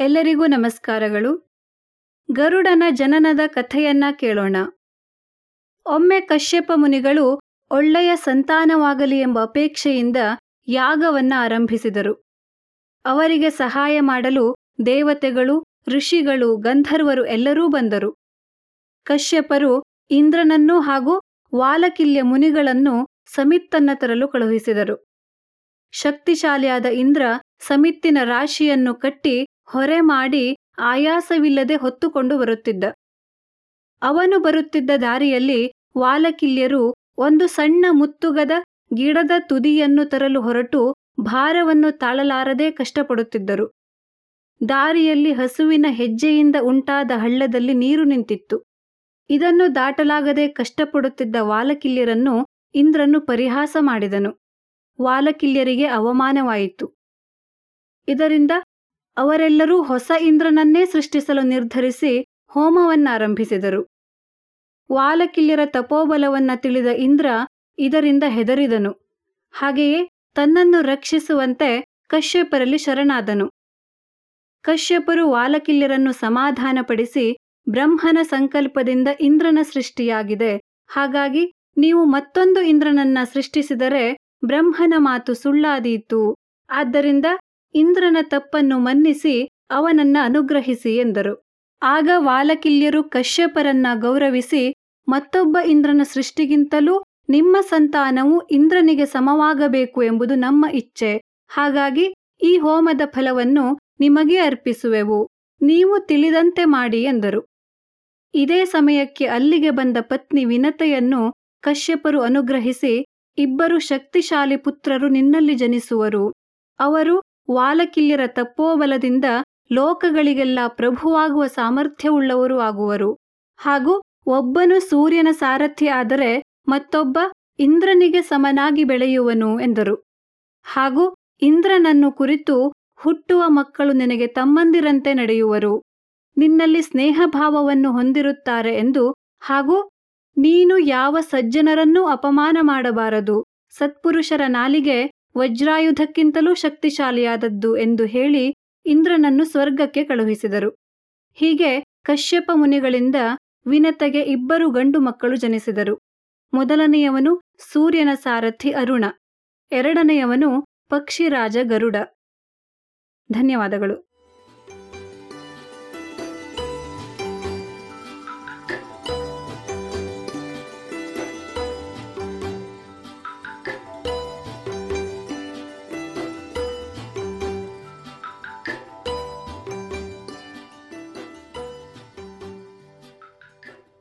ಎಲ್ಲರಿಗೂ ನಮಸ್ಕಾರಗಳು. ಗರುಡನ ಜನನದ ಕಥೆಯನ್ನ ಕೇಳೋಣ. ಒಮ್ಮೆ ಕಶ್ಯಪ ಮುನಿಗಳು ಒಳ್ಳೆಯ ಸಂತಾನವಾಗಲಿ ಎಂಬ ಅಪೇಕ್ಷೆಯಿಂದ ಯಾಗವನ್ನ ಆರಂಭಿಸಿದರು. ಅವರಿಗೆ ಸಹಾಯ ಮಾಡಲು ದೇವತೆಗಳು, ಋಷಿಗಳು, ಗಂಧರ್ವರು ಎಲ್ಲರೂ ಬಂದರು. ಕಶ್ಯಪರು ಇಂದ್ರನನ್ನು ಹಾಗೂ ವಾಲಕಿಲ್ಯ ಮುನಿಗಳನ್ನು ಸಮಿತ್ತನ್ನ ತರಲು ಕಳುಹಿಸಿದರು. ಶಕ್ತಿಶಾಲಿಯಾದ ಇಂದ್ರ ಸಮಿತ್ತಿನ ರಾಶಿಯನ್ನು ಕಟ್ಟಿ ಹೊರೆ ಮಾಡಿ ಆಯಾಸವಿಲ್ಲದೆ ಹೊತ್ತುಕೊಂಡು ಬರುತ್ತಿದ್ದ. ಅವನು ಬರುತ್ತಿದ್ದ ದಾರಿಯಲ್ಲಿ ವಾಲಕಿಲ್ಯರು ಒಂದು ಸಣ್ಣ ಮುತ್ತುಗದ ಗಿಡದ ತುದಿಯನ್ನು ತರಲು ಹೊರಟು ಭಾರವನ್ನು ತಾಳಲಾರದೆ ಕಷ್ಟಪಡುತ್ತಿದ್ದರು. ದಾರಿಯಲ್ಲಿ ಹಸುವಿನ ಹೆಜ್ಜೆಯಿಂದ ಉಂಟಾದ ಹಳ್ಳದಲ್ಲಿ ನೀರು ನಿಂತಿತ್ತು. ಇದನ್ನು ದಾಟಲಾಗದೆ ಕಷ್ಟಪಡುತ್ತಿದ್ದ ವಾಲಕಿಲ್ಯರನ್ನು ಇಂದ್ರನು ಪರಿಹಾಸ ಮಾಡಿದನು. ವಾಲಕಿಲ್ಯರಿಗೆ ಅವಮಾನವಾಯಿತು. ಇದರಿಂದ ಅವರೆಲ್ಲರೂ ಹೊಸ ಇಂದ್ರನನ್ನೇ ಸೃಷ್ಟಿಸಲು ನಿರ್ಧರಿಸಿ ಹೋಮವನ್ನಾರಂಭಿಸಿದರು. ವಾಲಕಿಲ್ಯರ ತಪೋಬಲವನ್ನ ತಿಳಿದ ಇಂದ್ರ ಇದರಿಂದ ಹೆದರಿದನು. ಹಾಗೆಯೇ ತನ್ನನ್ನು ರಕ್ಷಿಸುವಂತೆ ಕಶ್ಯಪರಲ್ಲಿ ಶರಣಾದನು. ಕಶ್ಯಪರು ವಾಲಕಿಲ್ಯರನ್ನು ಸಮಾಧಾನಪಡಿಸಿ ಬ್ರಹ್ಮನ ಸಂಕಲ್ಪದಿಂದ ಇಂದ್ರನ ಸೃಷ್ಟಿಯಾಗಿದೆ. ಹಾಗಾಗಿ ನೀವು ಮತ್ತೊಂದು ಇಂದ್ರನನ್ನ ಸೃಷ್ಟಿಸಿದರೆ ಬ್ರಹ್ಮನ ಮಾತು ಸುಳ್ಳಾದೀತು. ಆದ್ದರಿಂದ ಇಂದ್ರನ ತಪ್ಪನ್ನು ಮನ್ನಿಸಿ ಅವನನ್ನ ಅನುಗ್ರಹಿಸಿ ಎಂದರು. ಆಗ ವಾಲಕಿಲ್ಯರು ಕಶ್ಯಪರನ್ನ ಗೌರವಿಸಿ ಮತ್ತೊಬ್ಬ ಇಂದ್ರನ ಸೃಷ್ಟಿಗಿಂತಲೂ ನಿಮ್ಮ ಸಂತಾನವು ಇಂದ್ರನಿಗೆ ಸಮವಾಗಬೇಕು ಎಂಬುದು ನಮ್ಮ ಇಚ್ಛೆ. ಹಾಗಾಗಿ ಈ ಹೋಮದ ಫಲವನ್ನು ನಿಮಗೆ ಅರ್ಪಿಸುವೆವು. ನೀವು ತಿಳಿದಂತೆ ಮಾಡಿ ಎಂದರು. ಇದೇ ಸಮಯಕ್ಕೆ ಅಲ್ಲಿಗೆ ಬಂದ ಪತ್ನಿ ವಿನತೆಯನ್ನು ಕಶ್ಯಪರು ಅನುಗ್ರಹಿಸಿ ಇಬ್ಬರು ಶಕ್ತಿಶಾಲಿ ಪುತ್ರರು ನಿನ್ನಲ್ಲಿ ಜನಿಸುವರು. ಅವರು ವಾಲಕಿಲ್ಯರ ತಪ್ಪೋಬಲದಿಂದ ಲೋಕಗಳಿಗೆಲ್ಲ ಪ್ರಭುವಾಗುವ ಸಾಮರ್ಥ್ಯವುಳ್ಳವರು ಆಗುವರು. ಹಾಗೂ ಒಬ್ಬನು ಸೂರ್ಯನ ಸಾರಥಿ ಆದರೆ ಮತ್ತೊಬ್ಬ ಇಂದ್ರನಿಗೆ ಸಮನಾಗಿ ಬೆಳೆಯುವನು ಎಂದರು. ಹಾಗೂ ಇಂದ್ರನನ್ನು ಕುರಿತು ಹುಟ್ಟುವ ಮಕ್ಕಳು ನಿನಗೆ ತಮ್ಮಂದಿರಂತೆ ನಡೆಯುವರು. ನಿನ್ನಲ್ಲಿ ಸ್ನೇಹಭಾವವನ್ನು ಹೊಂದಿರುತ್ತಾರೆ ಎಂದು ಹಾಗೂ ನೀನು ಯಾವ ಸಜ್ಜನರನ್ನೂ ಅಪಮಾನ ಮಾಡಬಾರದು. ಸತ್ಪುರುಷರ ನಾಲಿಗೆ ವಜ್ರಾಯುಧಕ್ಕಿಂತಲೂ ಶಕ್ತಿಶಾಲಿಯಾದದ್ದು ಎಂದು ಹೇಳಿ ಇಂದ್ರನನ್ನು ಸ್ವರ್ಗಕ್ಕೆ ಕಳುಹಿಸಿದರು. ಹೀಗೆ ಕಶ್ಯಪ ಮುನಿಗಳಿಂದ ವಿನತೆಗೆ ಇಬ್ಬರು ಗಂಡು ಮಕ್ಕಳು ಜನಿಸಿದರು. ಮೊದಲನೆಯವನು ಸೂರ್ಯನ ಸಾರಥಿ ಅರುಣ, ಎರಡನೆಯವನು ಪಕ್ಷಿರಾಜ ಗರುಡ. ಧನ್ಯವಾದಗಳು.